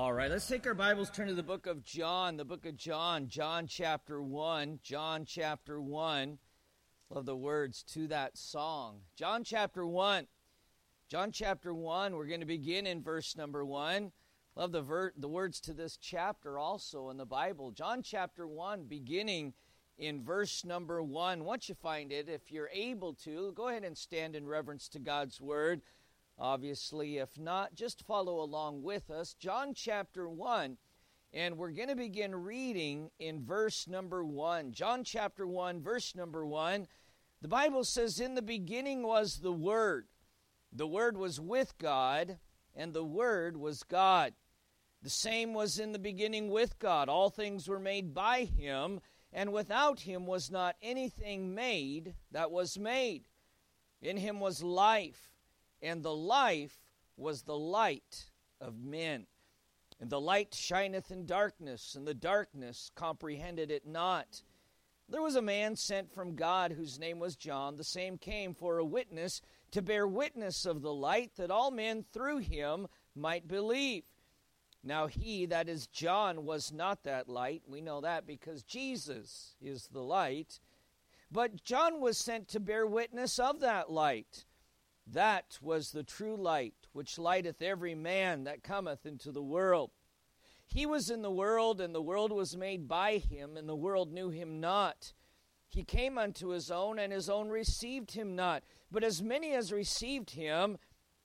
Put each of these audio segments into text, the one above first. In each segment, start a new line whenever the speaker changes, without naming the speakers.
All right, let's take our Bibles, turn to the book of John, the book of John, John chapter 1, John chapter 1. Love the words to that song. John chapter 1. John chapter 1, we're going to begin in verse number 1. Love the, ver- the words to this chapter also in the Bible. John chapter 1, beginning in verse number 1. Once you find it, if you're able to, go ahead and stand in reverence to God's word. Obviously, if not, just follow along with us. John chapter 1, and we're going to begin reading in verse number 1. John chapter 1, verse number 1. The Bible says, In the beginning was the Word. The Word was with God, and the Word was God. The same was in the beginning with God. All things were made by Him, and without Him was not anything made that was made. In Him was life and the life was the light of men. And the light shineth in darkness, and the darkness comprehended it not. There was a man sent from God whose name was John. The same came for a witness to bear witness of the light, that all men through him might believe. Now, he, that is John, was not that light. We know that because Jesus is the light. But John was sent to bear witness of that light that was the true light, which lighteth every man that cometh into the world. He was in the world, and the world was made by him, and the world knew him not. He came unto his own, and his own received him not. But as many as received him,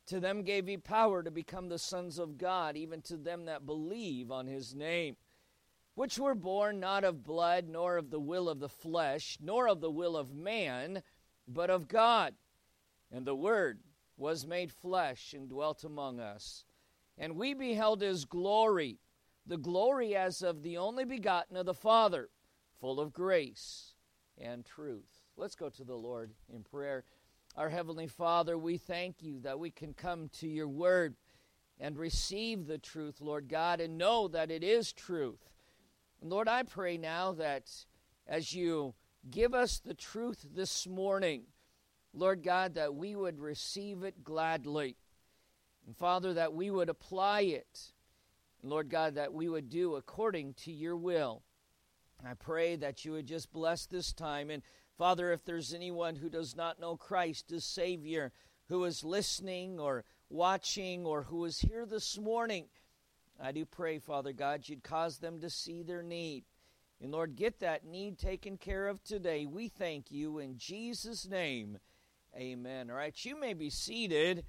to them gave he power to become the sons of God, even to them that believe on his name, which were born not of blood, nor of the will of the flesh, nor of the will of man, but of God. And the Word was made flesh and dwelt among us. And we beheld his glory, the glory as of the only begotten of the Father, full of grace and truth. Let's go to the Lord in prayer. Our Heavenly Father, we thank you that we can come to your word and receive the truth, Lord God, and know that it is truth. And Lord, I pray now that as you give us the truth this morning, Lord God, that we would receive it gladly. And Father, that we would apply it. And Lord God, that we would do according to your will. I pray that you would just bless this time. And Father, if there's anyone who does not know Christ as Savior, who is listening or watching or who is here this morning, I do pray, Father God, you'd cause them to see their need. And Lord, get that need taken care of today. We thank you in Jesus' name. Amen. All right, you may be seated.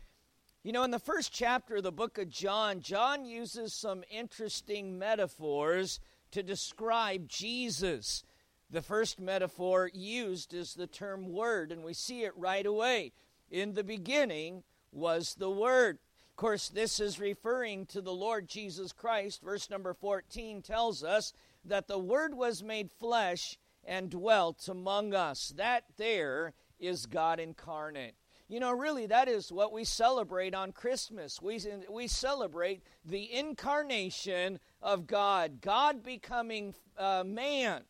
You know, in the first chapter of the book of John, John uses some interesting metaphors to describe Jesus. The first metaphor used is the term word, and we see it right away. In the beginning was the word. Of course, this is referring to the Lord Jesus Christ. Verse number 14 tells us that the word was made flesh and dwelt among us. That there is God incarnate. You know, really, that is what we celebrate on Christmas. We, we celebrate the incarnation of God, God becoming uh, man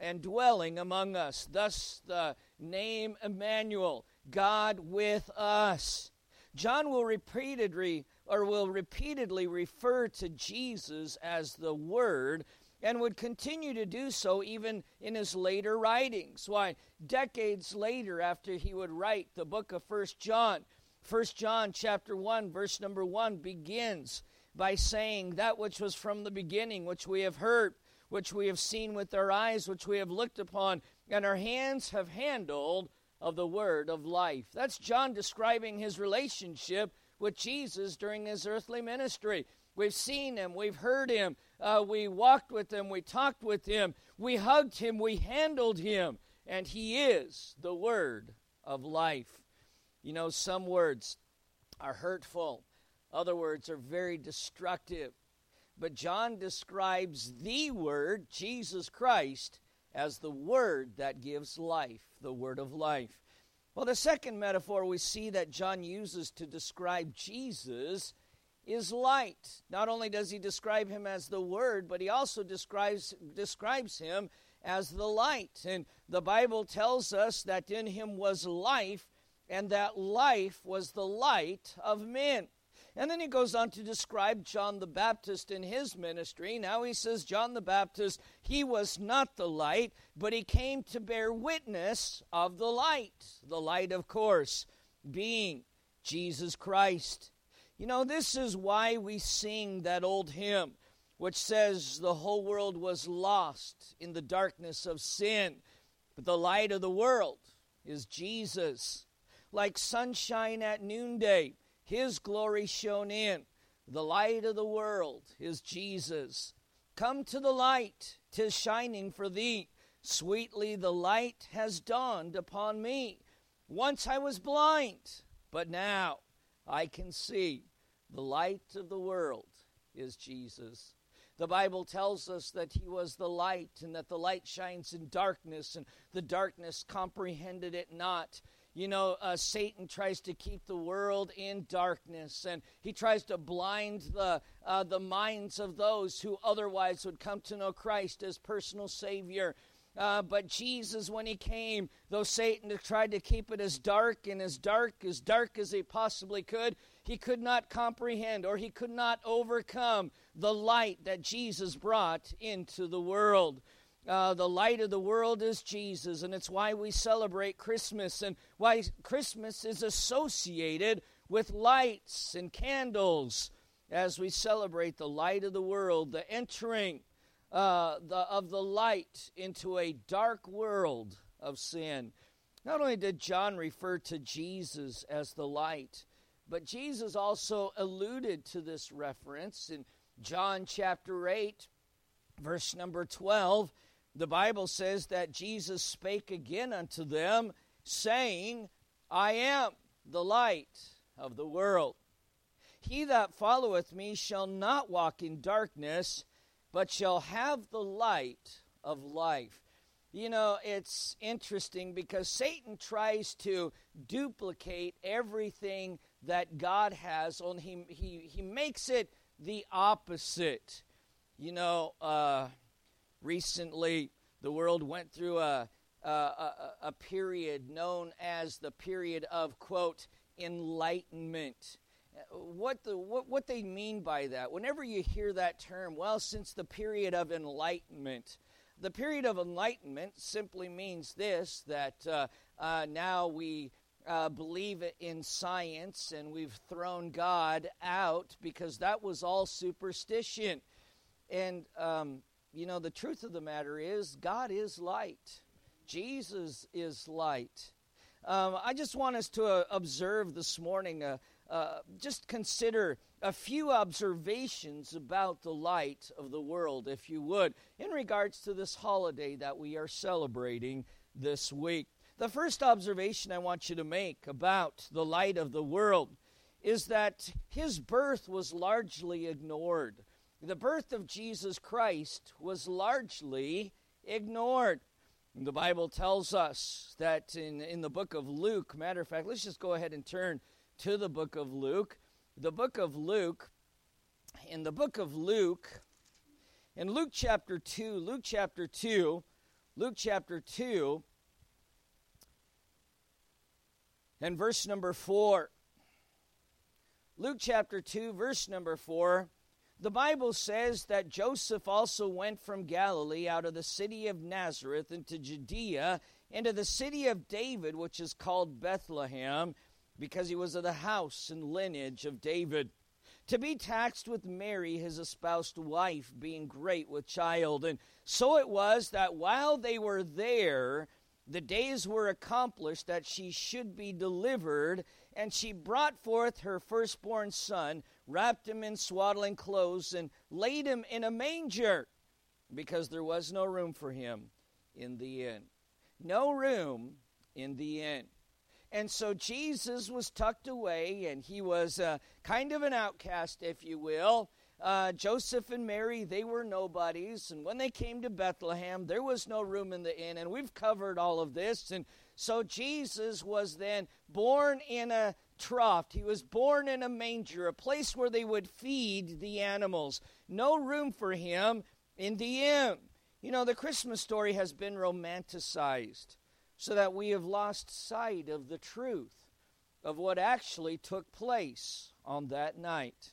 and dwelling among us. Thus, the name Emmanuel, God with us. John will repeatedly or will repeatedly refer to Jesus as the Word and would continue to do so even in his later writings. Why, decades later, after he would write the book of First John, First John chapter 1, verse number 1 begins by saying, That which was from the beginning, which we have heard, which we have seen with our eyes, which we have looked upon, and our hands have handled of the word of life. That's John describing his relationship with Jesus during his earthly ministry. We've seen him, we've heard him, uh, we walked with him, we talked with him, we hugged him, we handled him, and he is the word of life. You know, some words are hurtful, other words are very destructive. But John describes the word, Jesus Christ, as the word that gives life, the word of life. Well, the second metaphor we see that John uses to describe Jesus is light. Not only does he describe him as the Word, but he also describes, describes him as the light. And the Bible tells us that in him was life, and that life was the light of men. And then he goes on to describe John the Baptist in his ministry. Now he says, John the Baptist, he was not the light, but he came to bear witness of the light. The light, of course, being Jesus Christ. You know, this is why we sing that old hymn, which says, The whole world was lost in the darkness of sin, but the light of the world is Jesus. Like sunshine at noonday, his glory shone in. The light of the world is Jesus. Come to the light, tis shining for thee. Sweetly the light has dawned upon me. Once I was blind, but now I can see. The light of the world is Jesus. The Bible tells us that he was the light and that the light shines in darkness and the darkness comprehended it not. You know, uh, Satan tries to keep the world in darkness, and he tries to blind the uh, the minds of those who otherwise would come to know Christ as personal Savior. Uh, but Jesus, when he came, though Satan tried to keep it as dark and as dark, as dark as he possibly could, he could not comprehend or he could not overcome the light that Jesus brought into the world. Uh, the light of the world is Jesus, and it's why we celebrate Christmas and why Christmas is associated with lights and candles as we celebrate the light of the world, the entering uh, the, of the light into a dark world of sin. Not only did John refer to Jesus as the light, but Jesus also alluded to this reference in John chapter 8, verse number 12 the Bible says that Jesus spake again unto them, saying, I am the light of the world. He that followeth me shall not walk in darkness, but shall have the light of life. You know, it's interesting because Satan tries to duplicate everything that God has, only he, he, he makes it the opposite. You know, uh, Recently, the world went through a, a, a, a period known as the period of, quote, enlightenment what the what, what they mean by that whenever you hear that term well since the period of enlightenment the period of enlightenment simply means this that uh, uh, now we uh, believe in science and we've thrown god out because that was all superstition and um, you know, the truth of the matter is, God is light. Jesus is light. Um, I just want us to uh, observe this morning, uh, uh, just consider a few observations about the light of the world, if you would, in regards to this holiday that we are celebrating this week. The first observation I want you to make about the light of the world is that his birth was largely ignored the birth of Jesus Christ was largely ignored. The Bible tells us that in, in the book of Luke, matter of fact, let's just go ahead and turn to the book of Luke. The book of Luke, in the book of Luke, in Luke chapter 2, Luke chapter 2, Luke chapter 2, and verse number 4. Luke chapter 2, verse number 4. The Bible says that Joseph also went from Galilee out of the city of Nazareth into Judea, into the city of David, which is called Bethlehem, because he was of the house and lineage of David, to be taxed with Mary, his espoused wife, being great with child. And so it was that while they were there, the days were accomplished that she should be delivered, and she brought forth her firstborn son wrapped him in swaddling clothes, and laid him in a manger because there was no room for him in the inn. No room in the inn. And so Jesus was tucked away, and he was uh, kind of an outcast, if you will. Uh, Joseph and Mary, they were nobodies. And when they came to Bethlehem, there was no room in the inn. And we've covered all of this. And so Jesus was then born in a trough. He was born in a manger, a place where they would feed the animals. No room for him in the inn. You know, the Christmas story has been romanticized so that we have lost sight of the truth. of what actually took place on that night.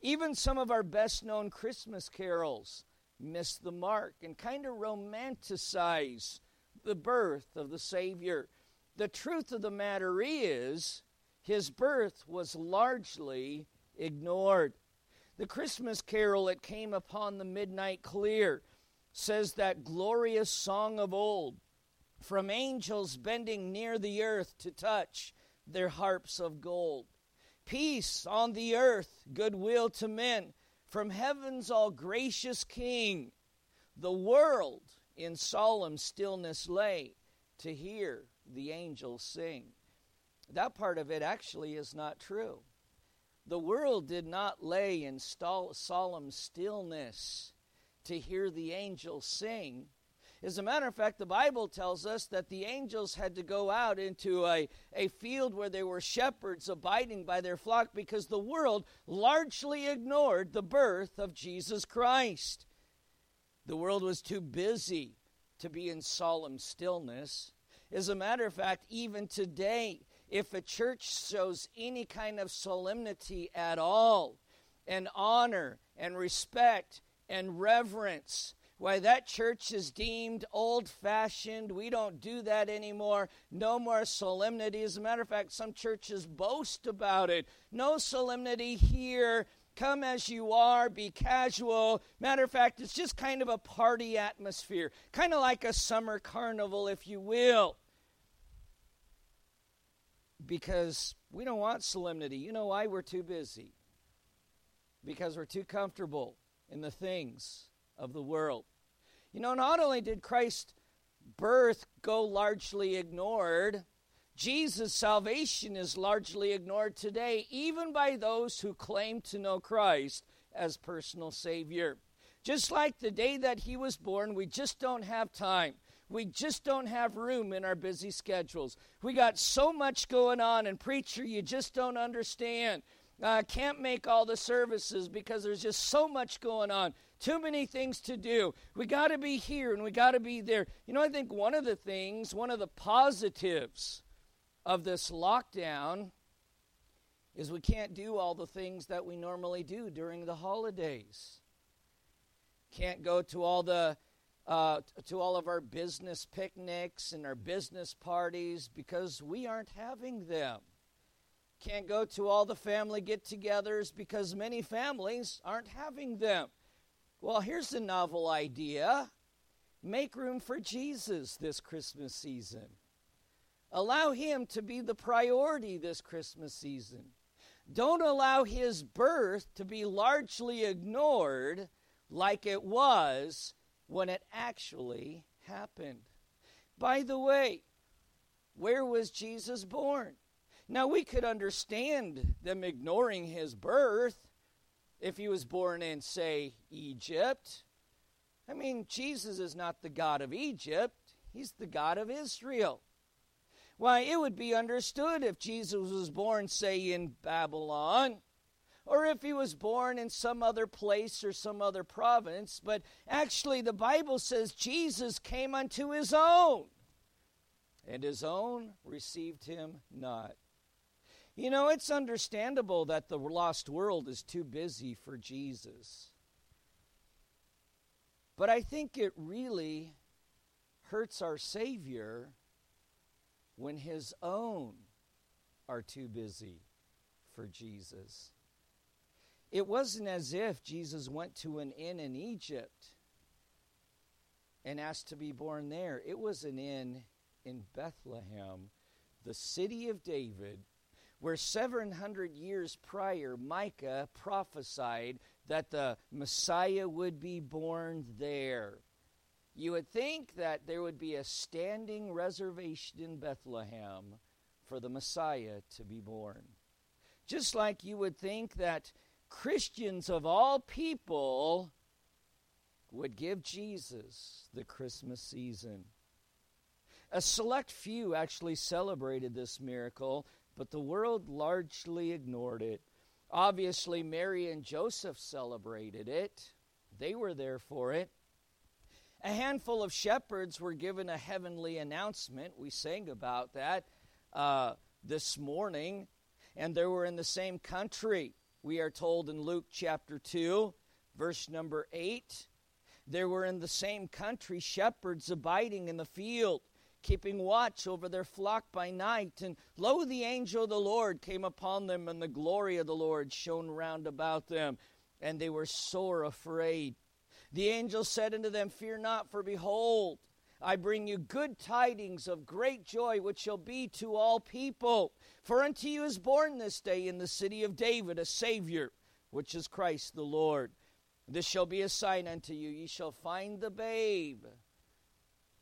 Even some of our best known Christmas carols miss the mark and kind of romanticize the birth of the Savior. The truth of the matter is, his birth was largely ignored. The Christmas carol, It Came Upon the Midnight Clear, says that glorious song of old, from angels bending near the earth to touch their harps of gold. Peace on the earth, goodwill to men, from heaven's all gracious King. The world in solemn stillness lay to hear the angels sing. That part of it actually is not true. The world did not lay in solemn stillness to hear the angels sing. As a matter of fact, the Bible tells us that the angels had to go out into a, a field where there were shepherds abiding by their flock because the world largely ignored the birth of Jesus Christ. The world was too busy to be in solemn stillness. As a matter of fact, even today, if a church shows any kind of solemnity at all, and honor and respect and reverence, why that church is deemed old fashioned. We don't do that anymore. No more solemnity. As a matter of fact, some churches boast about it. No solemnity here. Come as you are, be casual. Matter of fact, it's just kind of a party atmosphere, kind of like a summer carnival, if you will because we don't want solemnity. You know why? We're too busy. Because we're too comfortable in the things of the world. You know, not only did Christ's birth go largely ignored, Jesus' salvation is largely ignored today, even by those who claim to know Christ as personal Savior. Just like the day that he was born, we just don't have time we just don't have room in our busy schedules. We got so much going on, and preacher, you just don't understand. I uh, can't make all the services because there's just so much going on. Too many things to do. We got to be here and we got to be there. You know, I think one of the things, one of the positives of this lockdown is we can't do all the things that we normally do during the holidays. Can't go to all the uh, to all of our business picnics and our business parties because we aren't having them. Can't go to all the family get togethers because many families aren't having them. Well, here's a novel idea make room for Jesus this Christmas season. Allow him to be the priority this Christmas season. Don't allow his birth to be largely ignored like it was when it actually happened. By the way, where was Jesus born? Now, we could understand them ignoring his birth if he was born in, say, Egypt. I mean, Jesus is not the God of Egypt, he's the God of Israel. Why, it would be understood if Jesus was born, say, in Babylon or if he was born in some other place or some other province. But actually, the Bible says Jesus came unto his own, and his own received him not. You know, it's understandable that the lost world is too busy for Jesus. But I think it really hurts our Savior when his own are too busy for Jesus. It wasn't as if Jesus went to an inn in Egypt and asked to be born there. It was an inn in Bethlehem, the city of David, where 700 years prior Micah prophesied that the Messiah would be born there. You would think that there would be a standing reservation in Bethlehem for the Messiah to be born. Just like you would think that Christians of all people would give Jesus the Christmas season. A select few actually celebrated this miracle, but the world largely ignored it. Obviously, Mary and Joseph celebrated it, they were there for it. A handful of shepherds were given a heavenly announcement. We sang about that. Uh, this morning, and they were in the same country. We are told in Luke chapter 2, verse number 8. There were in the same country shepherds abiding in the field, keeping watch over their flock by night. And lo, the angel of the Lord came upon them, and the glory of the Lord shone round about them, and they were sore afraid. The angel said unto them, Fear not, for behold, I bring you good tidings of great joy, which shall be to all people. For unto you is born this day in the city of David a Savior, which is Christ the Lord. This shall be a sign unto you. Ye shall find the babe,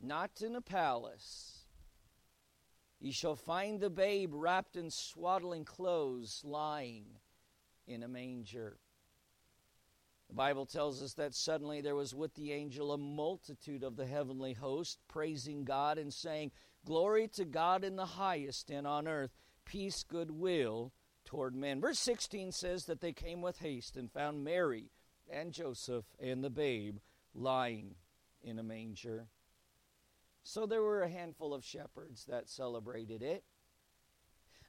not in a palace. Ye shall find the babe wrapped in swaddling clothes, lying in a manger. The Bible tells us that suddenly there was with the angel a multitude of the heavenly host, praising God and saying, Glory to God in the highest, and on earth peace, goodwill toward men. Verse 16 says that they came with haste and found Mary and Joseph and the babe lying in a manger. So there were a handful of shepherds that celebrated it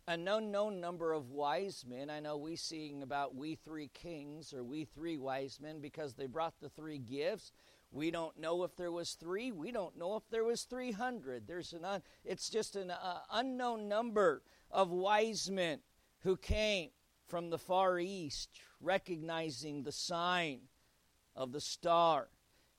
an unknown number of wise men. I know we sing about we three kings or we three wise men because they brought the three gifts. We don't know if there was three. We don't know if there was 300. There's an un, it's just an uh, unknown number of wise men who came from the far east recognizing the sign of the star.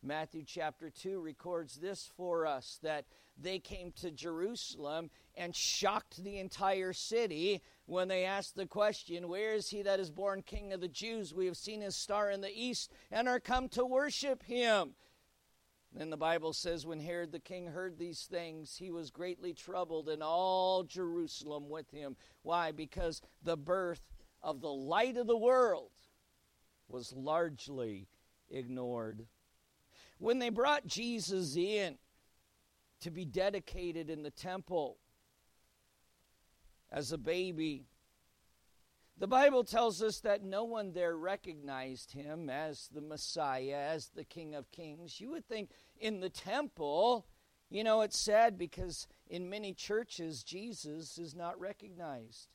Matthew chapter 2 records this for us that they came to Jerusalem and shocked the entire city when they asked the question, Where is he that is born King of the Jews? We have seen his star in the east and are come to worship him. Then the Bible says, When Herod the king heard these things, he was greatly troubled, and all Jerusalem with him. Why? Because the birth of the light of the world was largely ignored. When they brought Jesus in, to be dedicated in the temple as a baby. The Bible tells us that no one there recognized him as the Messiah, as the King of Kings. You would think in the temple, you know, it's sad because in many churches, Jesus is not recognized.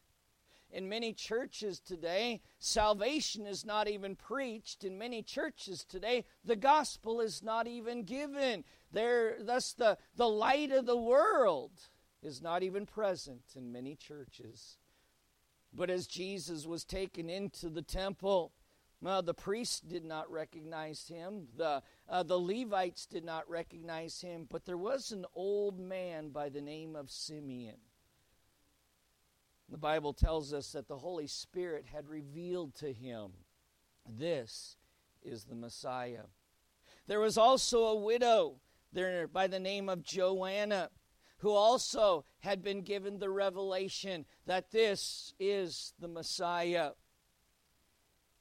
In many churches today, salvation is not even preached. In many churches today, the gospel is not even given. There, thus, the, the light of the world is not even present in many churches. But as Jesus was taken into the temple, well, the priests did not recognize him. The, uh, the Levites did not recognize him. But there was an old man by the name of Simeon the Bible tells us that the Holy Spirit had revealed to him this is the Messiah. There was also a widow there by the name of Joanna who also had been given the revelation that this is the Messiah.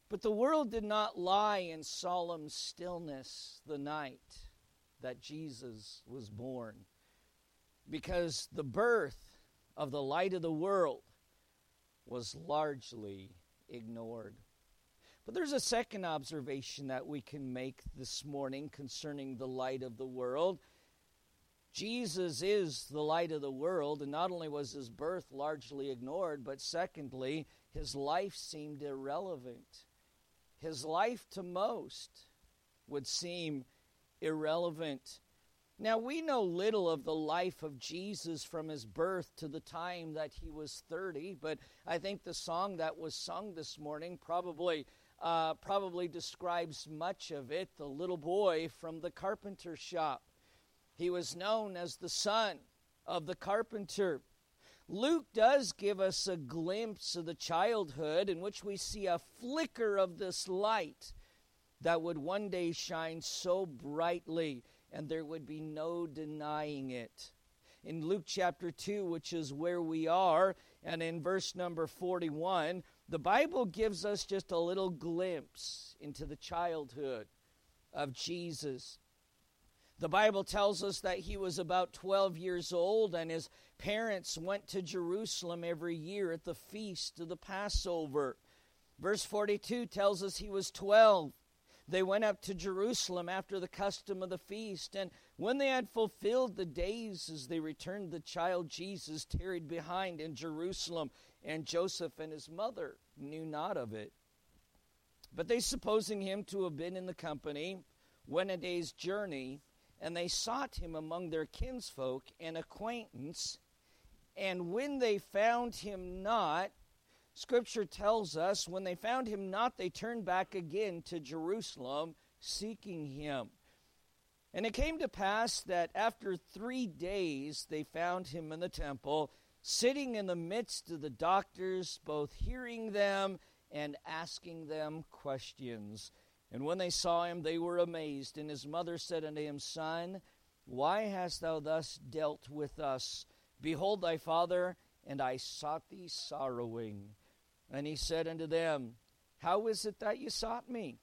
But the world did not lie in solemn stillness the night that Jesus was born, because the birth of the light of the world was largely ignored. But there's a second observation that we can make this morning concerning the light of the world. Jesus is the light of the world, and not only was his birth largely ignored, but secondly, his life seemed irrelevant. His life to most would seem irrelevant. Now, we know little of the life of Jesus from his birth to the time that he was 30, but I think the song that was sung this morning probably, uh, probably describes much of it. The little boy from the carpenter shop. He was known as the son of the carpenter. Luke does give us a glimpse of the childhood in which we see a flicker of this light that would one day shine so brightly and there would be no denying it. In Luke chapter 2, which is where we are, and in verse number 41, the Bible gives us just a little glimpse into the childhood of Jesus. The Bible tells us that he was about 12 years old, and his parents went to Jerusalem every year at the feast of the Passover. Verse 42 tells us he was 12 they went up to Jerusalem after the custom of the feast. And when they had fulfilled the days as they returned, the child Jesus tarried behind in Jerusalem, and Joseph and his mother knew not of it. But they, supposing him to have been in the company, went a day's journey, and they sought him among their kinsfolk and acquaintance. And when they found him not, Scripture tells us when they found him not, they turned back again to Jerusalem, seeking him. And it came to pass that after three days they found him in the temple, sitting in the midst of the doctors, both hearing them and asking them questions. And when they saw him, they were amazed. And his mother said unto him, Son, why hast thou thus dealt with us? Behold thy father, and I sought thee sorrowing. And he said unto them, How is it that ye sought me?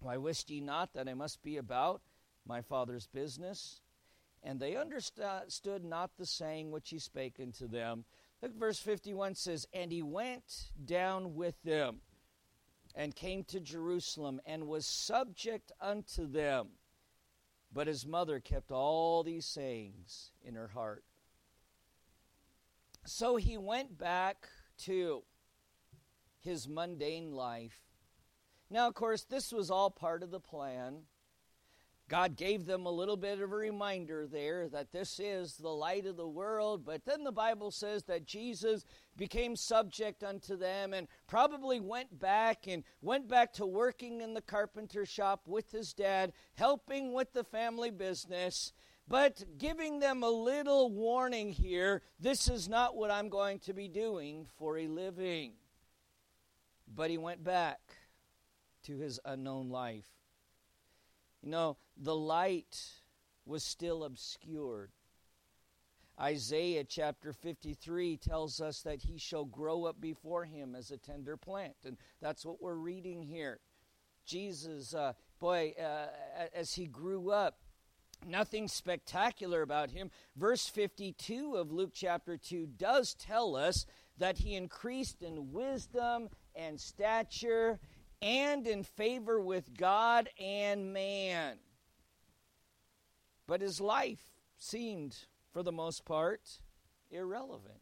Why wist ye not that I must be about my father's business? And they understood not the saying which he spake unto them. Luke, verse 51 says, And he went down with them and came to Jerusalem and was subject unto them. But his mother kept all these sayings in her heart. So he went back to his mundane life. Now, of course, this was all part of the plan. God gave them a little bit of a reminder there that this is the light of the world, but then the Bible says that Jesus became subject unto them and probably went back and went back to working in the carpenter shop with his dad, helping with the family business, but giving them a little warning here this is not what I'm going to be doing for a living. But he went back to his unknown life. You know, the light was still obscured. Isaiah chapter 53 tells us that he shall grow up before him as a tender plant. And that's what we're reading here. Jesus, uh, boy, uh, as he grew up, nothing spectacular about him. Verse 52 of Luke chapter 2 does tell us that he increased in wisdom and stature and in favor with God and man. But his life seemed, for the most part, irrelevant.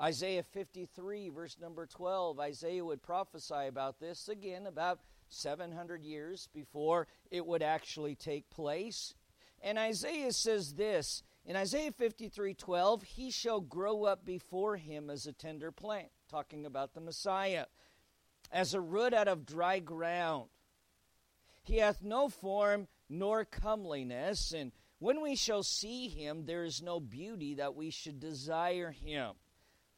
Isaiah 53, verse number 12, Isaiah would prophesy about this again about 700 years before it would actually take place. And Isaiah says this in Isaiah 53 12, he shall grow up before him as a tender plant, talking about the Messiah as a root out of dry ground. He hath no form nor comeliness, and when we shall see him, there is no beauty that we should desire him.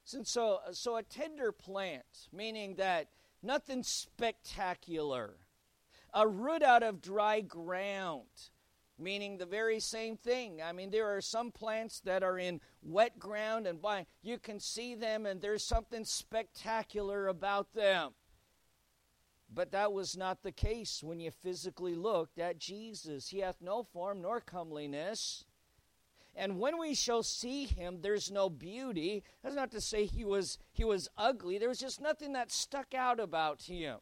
So, so a tender plant, meaning that nothing spectacular. A root out of dry ground, meaning the very same thing. I mean, there are some plants that are in wet ground, and by you can see them, and there's something spectacular about them. But that was not the case when you physically looked at Jesus. He hath no form nor comeliness. And when we shall see him, there's no beauty. That's not to say he was he was ugly. There was just nothing that stuck out about him.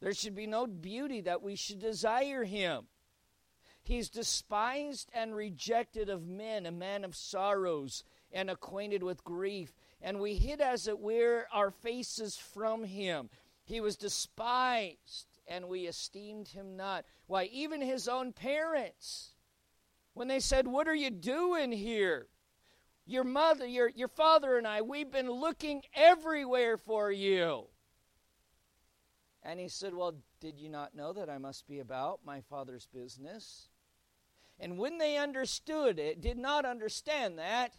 There should be no beauty that we should desire him. He's despised and rejected of men, a man of sorrows and acquainted with grief. And we hid, as it were, our faces from him. He was despised, and we esteemed him not. Why, even his own parents, when they said, What are you doing here? Your mother, your, your father, and I, we've been looking everywhere for you. And he said, Well, did you not know that I must be about my father's business? And when they understood it, did not understand that,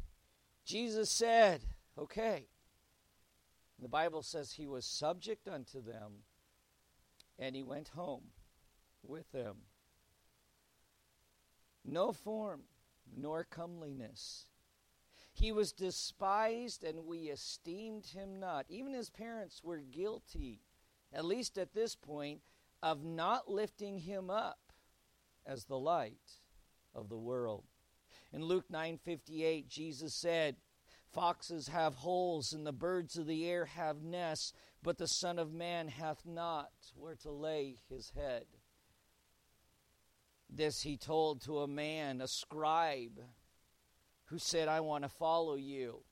Jesus said, Okay, the Bible says he was subject unto them, and he went home with them. No form, nor comeliness. He was despised, and we esteemed him not. Even his parents were guilty, at least at this point, of not lifting him up as the light of the world. In Luke 9:58, Jesus said, Foxes have holes, and the birds of the air have nests, but the Son of Man hath not where to lay his head. This he told to a man, a scribe, who said, I want to follow you.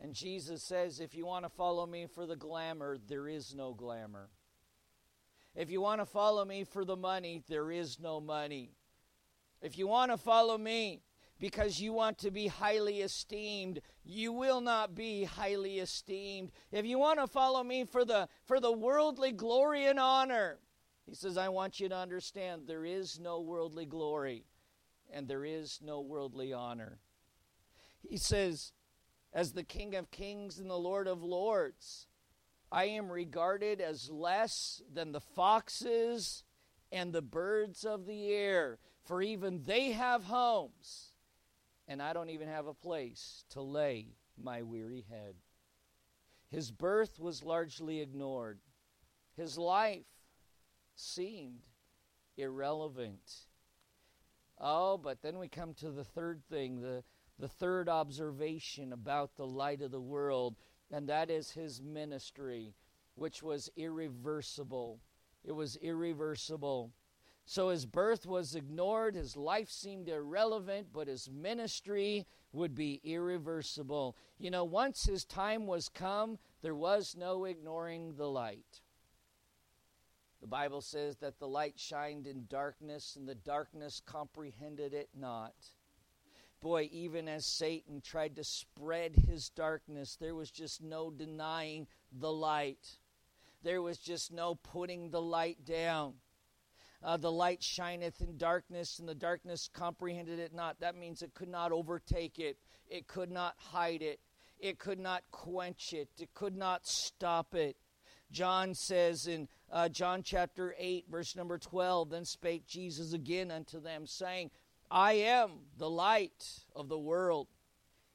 And Jesus says, If you want to follow me for the glamour, there is no glamour. If you want to follow me for the money, there is no money. If you want to follow me because you want to be highly esteemed, you will not be highly esteemed. If you want to follow me for the for the worldly glory and honor, he says I want you to understand there is no worldly glory and there is no worldly honor. He says as the King of Kings and the Lord of Lords, I am regarded as less than the foxes and the birds of the air, for even they have homes and I don't even have a place to lay my weary head. His birth was largely ignored. His life seemed irrelevant. Oh, but then we come to the third thing, the, the third observation about the light of the world, and that is his ministry, which was irreversible. It was irreversible. So his birth was ignored, his life seemed irrelevant, but his ministry would be irreversible. You know, once his time was come, there was no ignoring the light. The Bible says that the light shined in darkness, and the darkness comprehended it not. Boy, even as Satan tried to spread his darkness, there was just no denying the light. There was just no putting the light down uh, the light shineth in darkness, and the darkness comprehended it not. That means it could not overtake it, it could not hide it, it could not quench it, it could not stop it. John says in uh, John chapter 8, verse number 12, Then spake Jesus again unto them, saying, I am the light of the world.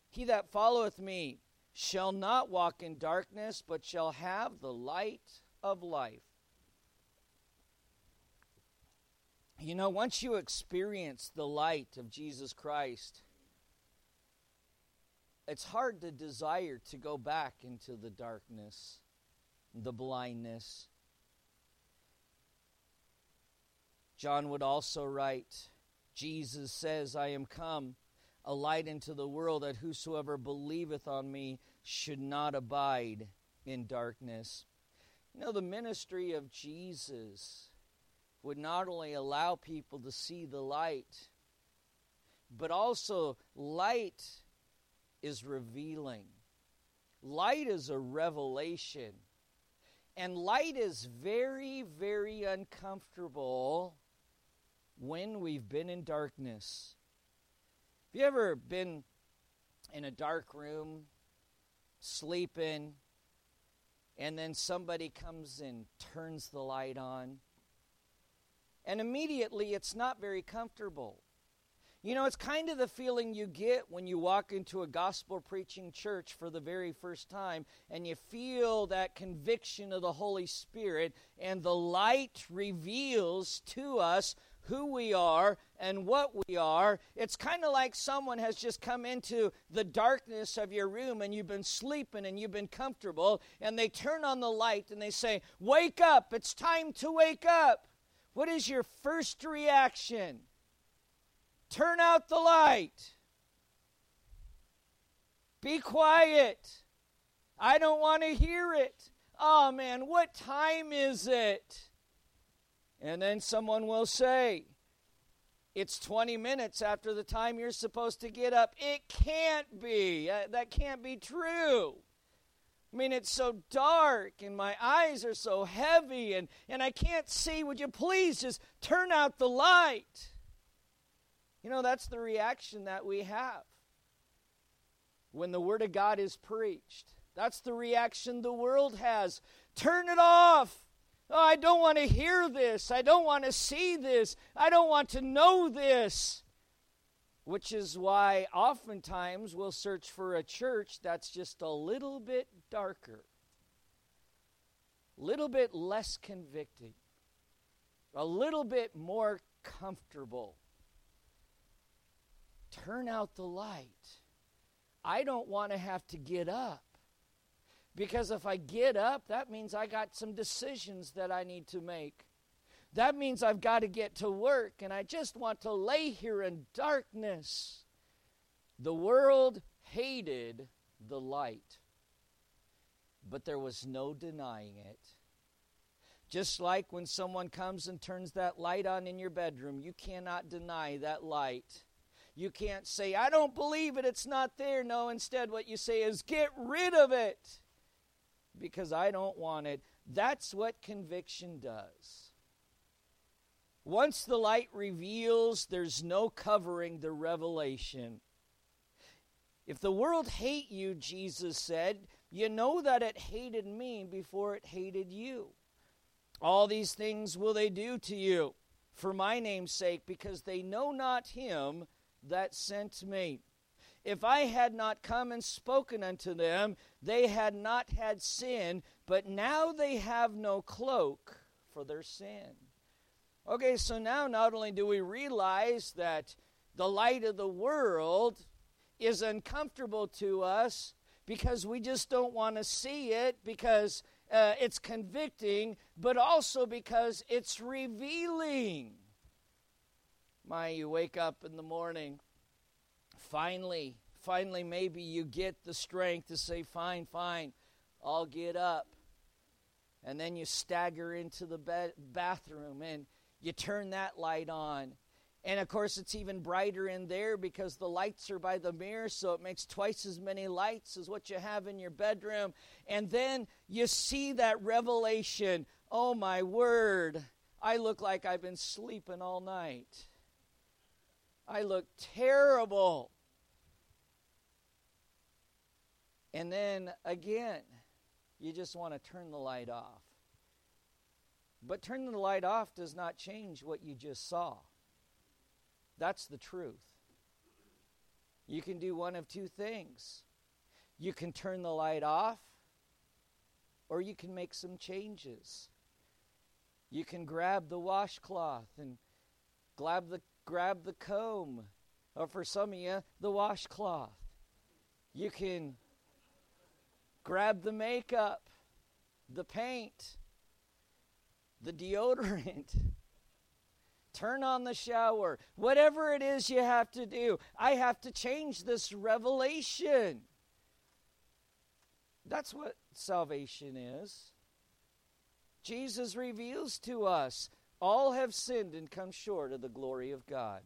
He that followeth me shall not walk in darkness, but shall have the light of life. You know, once you experience the light of Jesus Christ, it's hard to desire to go back into the darkness, the blindness. John would also write, Jesus says, I am come, a light into the world, that whosoever believeth on me should not abide in darkness. You know, the ministry of Jesus would not only allow people to see the light, but also light is revealing. Light is a revelation. And light is very, very uncomfortable when we've been in darkness. Have you ever been in a dark room, sleeping, and then somebody comes and turns the light on? And immediately it's not very comfortable. You know, it's kind of the feeling you get when you walk into a gospel preaching church for the very first time and you feel that conviction of the Holy Spirit, and the light reveals to us who we are and what we are. It's kind of like someone has just come into the darkness of your room and you've been sleeping and you've been comfortable, and they turn on the light and they say, Wake up, it's time to wake up. What is your first reaction? Turn out the light. Be quiet. I don't want to hear it. Oh man, what time is it? And then someone will say, It's 20 minutes after the time you're supposed to get up. It can't be. Uh, that can't be true. I mean, it's so dark and my eyes are so heavy and, and I can't see. Would you please just turn out the light? You know, that's the reaction that we have when the Word of God is preached. That's the reaction the world has. Turn it off. Oh, I don't want to hear this. I don't want to see this. I don't want to know this which is why oftentimes we'll search for a church that's just a little bit darker, a little bit less convicting, a little bit more comfortable. Turn out the light. I don't want to have to get up. Because if I get up, that means I got some decisions that I need to make. That means I've got to get to work, and I just want to lay here in darkness. The world hated the light, but there was no denying it. Just like when someone comes and turns that light on in your bedroom, you cannot deny that light. You can't say, I don't believe it, it's not there. No, instead, what you say is, get rid of it because I don't want it. That's what conviction does. Once the light reveals, there's no covering the revelation. If the world hate you, Jesus said, you know that it hated me before it hated you. All these things will they do to you for my name's sake, because they know not him that sent me. If I had not come and spoken unto them, they had not had sin, but now they have no cloak for their sin. Okay, so now not only do we realize that the light of the world is uncomfortable to us because we just don't want to see it because uh, it's convicting, but also because it's revealing. My, you wake up in the morning, finally, finally, maybe you get the strength to say, Fine, fine, I'll get up. And then you stagger into the bathroom and you turn that light on and of course, it's even brighter in there because the lights are by the mirror, so it makes twice as many lights as what you have in your bedroom. And then you see that revelation oh, my word, I look like I've been sleeping all night. I look terrible. And then again, you just want to turn the light off. But turning the light off does not change what you just saw. That's the truth. You can do one of two things you can turn the light off, or you can make some changes. You can grab the washcloth and grab the, grab the comb, or for some of you, the washcloth. You can grab the makeup, the paint, the deodorant turn on the shower, whatever it is you have to do. I have to change this revelation. That's what salvation is. Jesus reveals to us all have sinned and come short of the glory of God.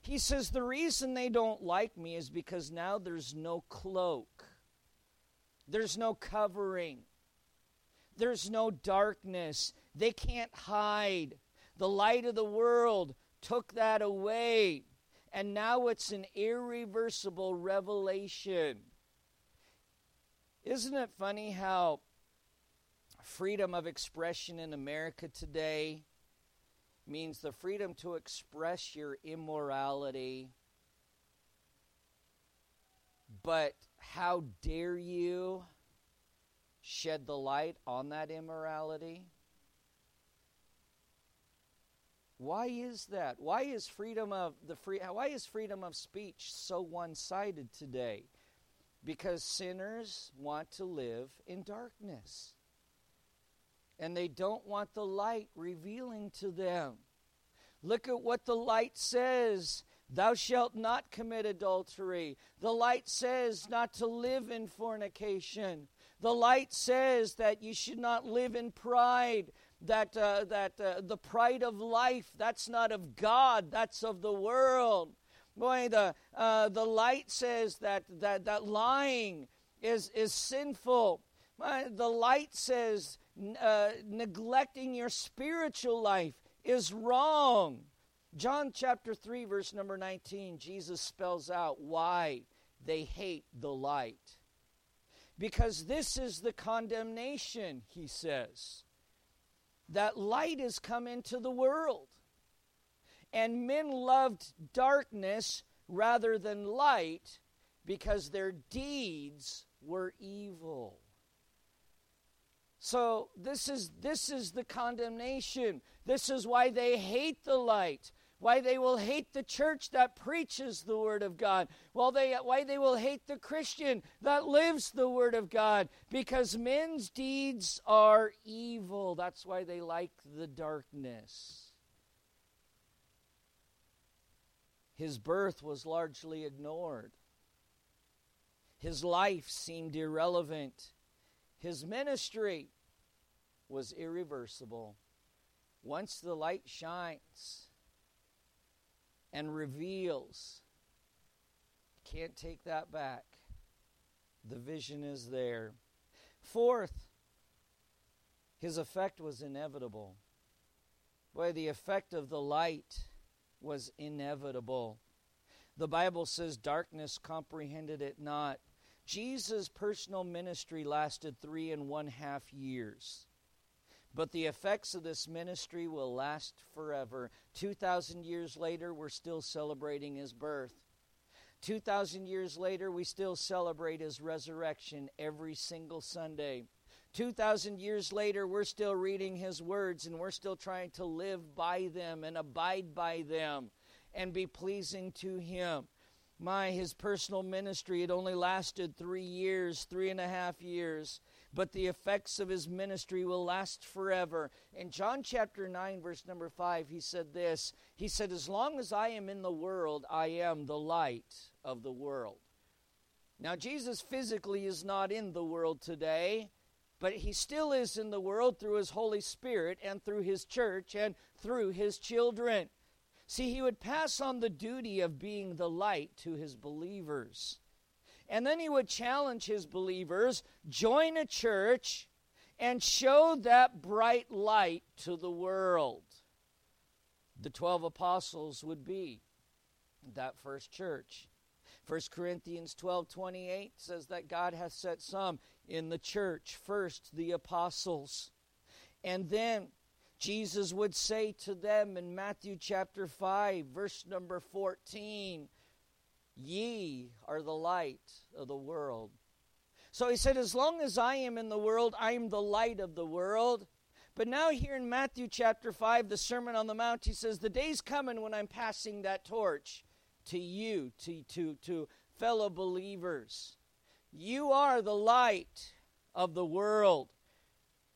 He says the reason they don't like me is because now there's no cloak, there's no covering, there's no darkness. They can't hide. The light of the world took that away, and now it's an irreversible revelation. Isn't it funny how freedom of expression in America today means the freedom to express your immorality? But how dare you shed the light on that immorality? Why is that? Why is freedom of the free why is freedom of speech so one-sided today? Because sinners want to live in darkness. And they don't want the light revealing to them. Look at what the light says. Thou shalt not commit adultery. The light says not to live in fornication. The light says that you should not live in pride that, uh, that uh, the pride of life, that's not of God, that's of the world. Boy, the, uh, the light says that, that, that lying is, is sinful. The light says uh, neglecting your spiritual life is wrong. John chapter 3, verse number 19, Jesus spells out why they hate the light. Because this is the condemnation, he says that light has come into the world. And men loved darkness rather than light because their deeds were evil. So this is this is the condemnation. This is why they hate the light. Why they will hate the church that preaches the Word of God, while they, why they will hate the Christian that lives the Word of God, because men's deeds are evil. That's why they like the darkness. His birth was largely ignored. His life seemed irrelevant. His ministry was irreversible. Once the light shines and reveals, can't take that back. The vision is there. Fourth, his effect was inevitable. Boy, the effect of the light was inevitable. The Bible says darkness comprehended it not. Jesus' personal ministry lasted three and one half years. But the effects of this ministry will last forever. 2,000 years later, we're still celebrating his birth. 2,000 years later, we still celebrate his resurrection every single Sunday. 2,000 years later, we're still reading his words and we're still trying to live by them and abide by them and be pleasing to him my his personal ministry had only lasted three years three and a half years but the effects of his ministry will last forever. In john chapter 9 verse number 5 he said this. He said as long as i am in the world i am the light of the world. Now jesus physically is not in the world today but he still is in the world through his holy spirit and through his church and through his children. See, he would pass on the duty of being the light to his believers. And then he would challenge his believers join a church and show that bright light to the world. The 12 apostles would be that first church. 1 Corinthians 12 28 says that God hath set some in the church, first the apostles, and then Jesus would say to them in Matthew chapter 5, verse number 14, Ye are the light of the world. So he said, As long as I am in the world, I am the light of the world. But now, here in Matthew chapter 5, the Sermon on the Mount, he says, The day's coming when I'm passing that torch to you, to, to, to fellow believers. You are the light of the world.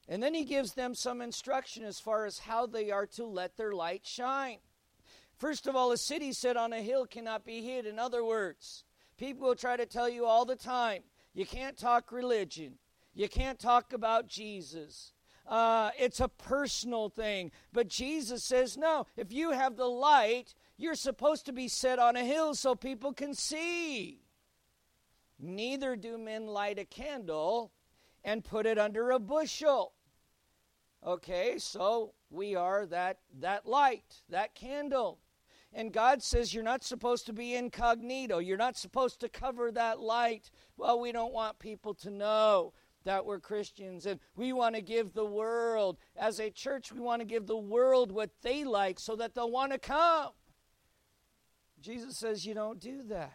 And then he gives them some instruction as far as how they are to let their light shine. First of all, a city set on a hill cannot be hid. In other words, people will try to tell you all the time you can't talk religion, you can't talk about Jesus. Uh, it's a personal thing. But Jesus says, no, if you have the light, you're supposed to be set on a hill so people can see. Neither do men light a candle and put it under a bushel. Okay, so we are that that light, that candle. And God says you're not supposed to be incognito. You're not supposed to cover that light. Well, we don't want people to know that we're Christians and we want to give the world as a church we want to give the world what they like so that they'll want to come. Jesus says you don't do that.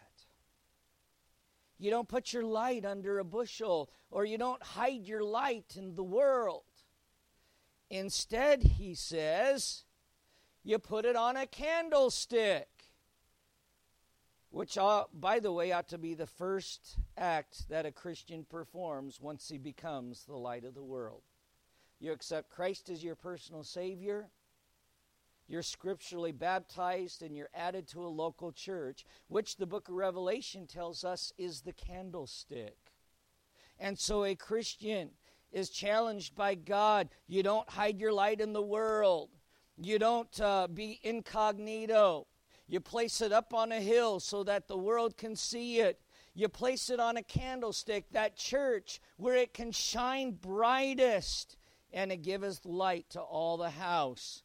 You don't put your light under a bushel, or you don't hide your light in the world. Instead, he says, you put it on a candlestick, which, ought, by the way, ought to be the first act that a Christian performs once he becomes the light of the world. You accept Christ as your personal Savior, you're scripturally baptized and you're added to a local church, which the book of Revelation tells us is the candlestick. And so a Christian is challenged by God. You don't hide your light in the world, you don't uh, be incognito. You place it up on a hill so that the world can see it. You place it on a candlestick, that church, where it can shine brightest and it giveth light to all the house.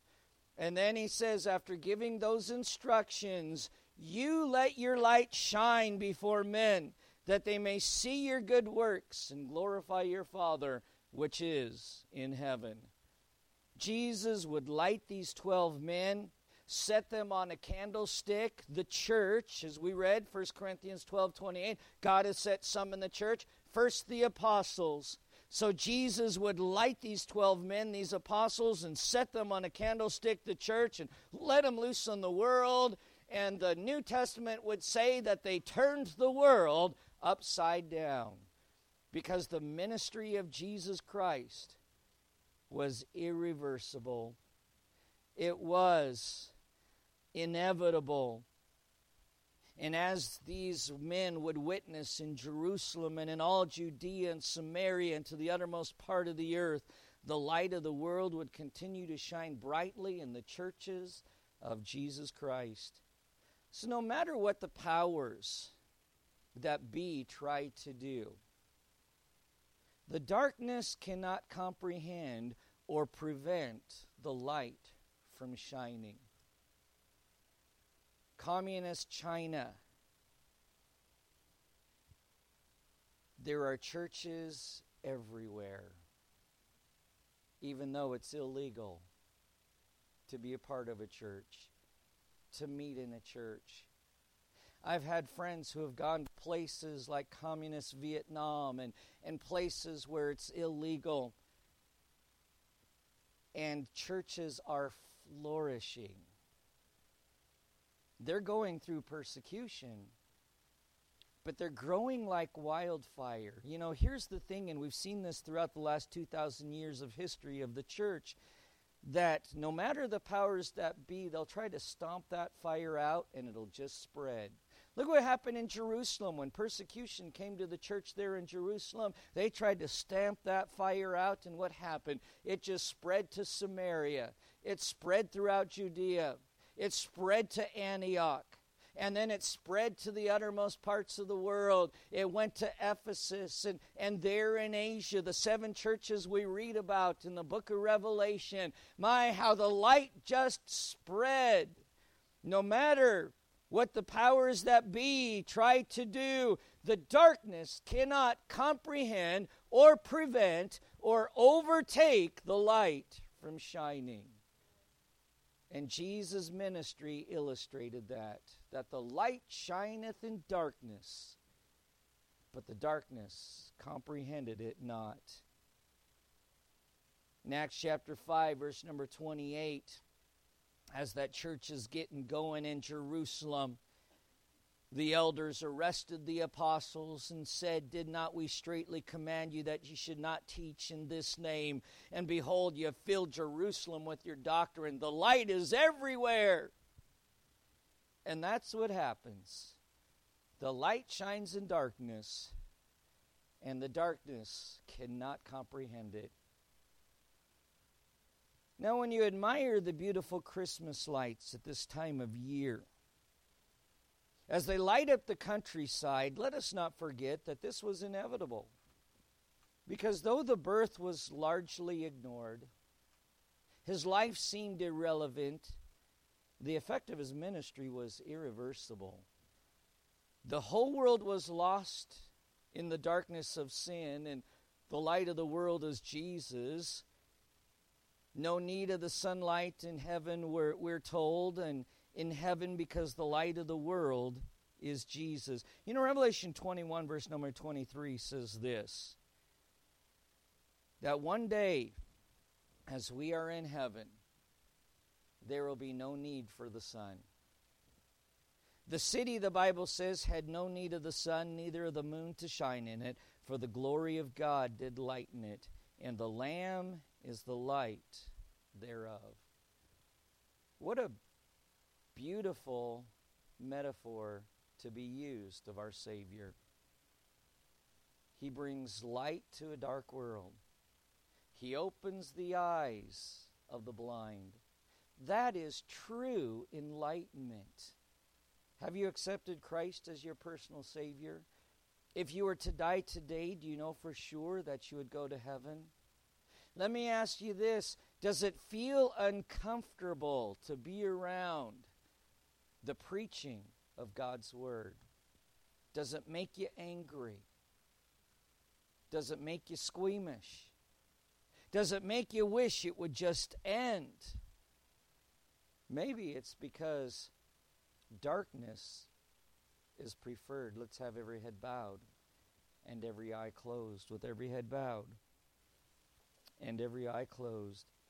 And then he says, after giving those instructions, you let your light shine before men, that they may see your good works and glorify your Father which is in heaven. Jesus would light these 12 men, set them on a candlestick. The church, as we read, 1 Corinthians 12 28, God has set some in the church. First, the apostles, So Jesus would light these 12 men, these apostles, and set them on a candlestick, the church, and let them loose on the world. And the New Testament would say that they turned the world upside down because the ministry of Jesus Christ was irreversible. It was inevitable. And as these men would witness in Jerusalem and in all Judea and Samaria and to the uttermost part of the earth, the light of the world would continue to shine brightly in the churches of Jesus Christ. So, no matter what the powers that be try to do, the darkness cannot comprehend or prevent the light from shining communist China. There are churches everywhere, even though it's illegal to be a part of a church, to meet in a church. I've had friends who have gone to places like communist Vietnam and, and places where it's illegal, and churches are flourishing. They're going through persecution, but they're growing like wildfire. You know, here's the thing, and we've seen this throughout the last 2,000 years of history of the church that no matter the powers that be, they'll try to stomp that fire out and it'll just spread. Look what happened in Jerusalem when persecution came to the church there in Jerusalem. They tried to stamp that fire out, and what happened? It just spread to Samaria, it spread throughout Judea. It spread to Antioch. And then it spread to the uttermost parts of the world. It went to Ephesus and, and there in Asia, the seven churches we read about in the book of Revelation. My, how the light just spread. No matter what the powers that be try to do, the darkness cannot comprehend or prevent or overtake the light from shining. And Jesus' ministry illustrated that that the light shineth in darkness, but the darkness comprehended it not. In Acts chapter 5, verse number 28, as that church is getting going in Jerusalem, the elders arrested the apostles and said, Did not we straightly command you that you should not teach in this name? And behold, you have filled Jerusalem with your doctrine. The light is everywhere. And that's what happens. The light shines in darkness, and the darkness cannot comprehend it. Now, when you admire the beautiful Christmas lights at this time of year, as they light up the countryside, let us not forget that this was inevitable. Because though the birth was largely ignored, his life seemed irrelevant, the effect of his ministry was irreversible. The whole world was lost in the darkness of sin, and the light of the world is Jesus. No need of the sunlight in heaven, we're, we're told, and in heaven because the light of the world is Jesus. You know, Revelation 21, verse number 23 says this that one day, as we are in heaven, there will be no need for the sun. The city, the Bible says, had no need of the sun, neither of the moon to shine in it, for the glory of God did lighten it, and the Lamb is the light thereof. What a beautiful metaphor to be used of our Savior. He brings light to a dark world. He opens the eyes of the blind. That is true enlightenment. Have you accepted Christ as your personal Savior? If you were to die today, do you know for sure that you would go to heaven? Let me ask you this Does it feel uncomfortable to be around the preaching of God's Word? Does it make you angry? Does it make you squeamish? Does it make you wish it would just end? Maybe it's because darkness is preferred. Let's have every head bowed and every eye closed with every head bowed. And every eye closed.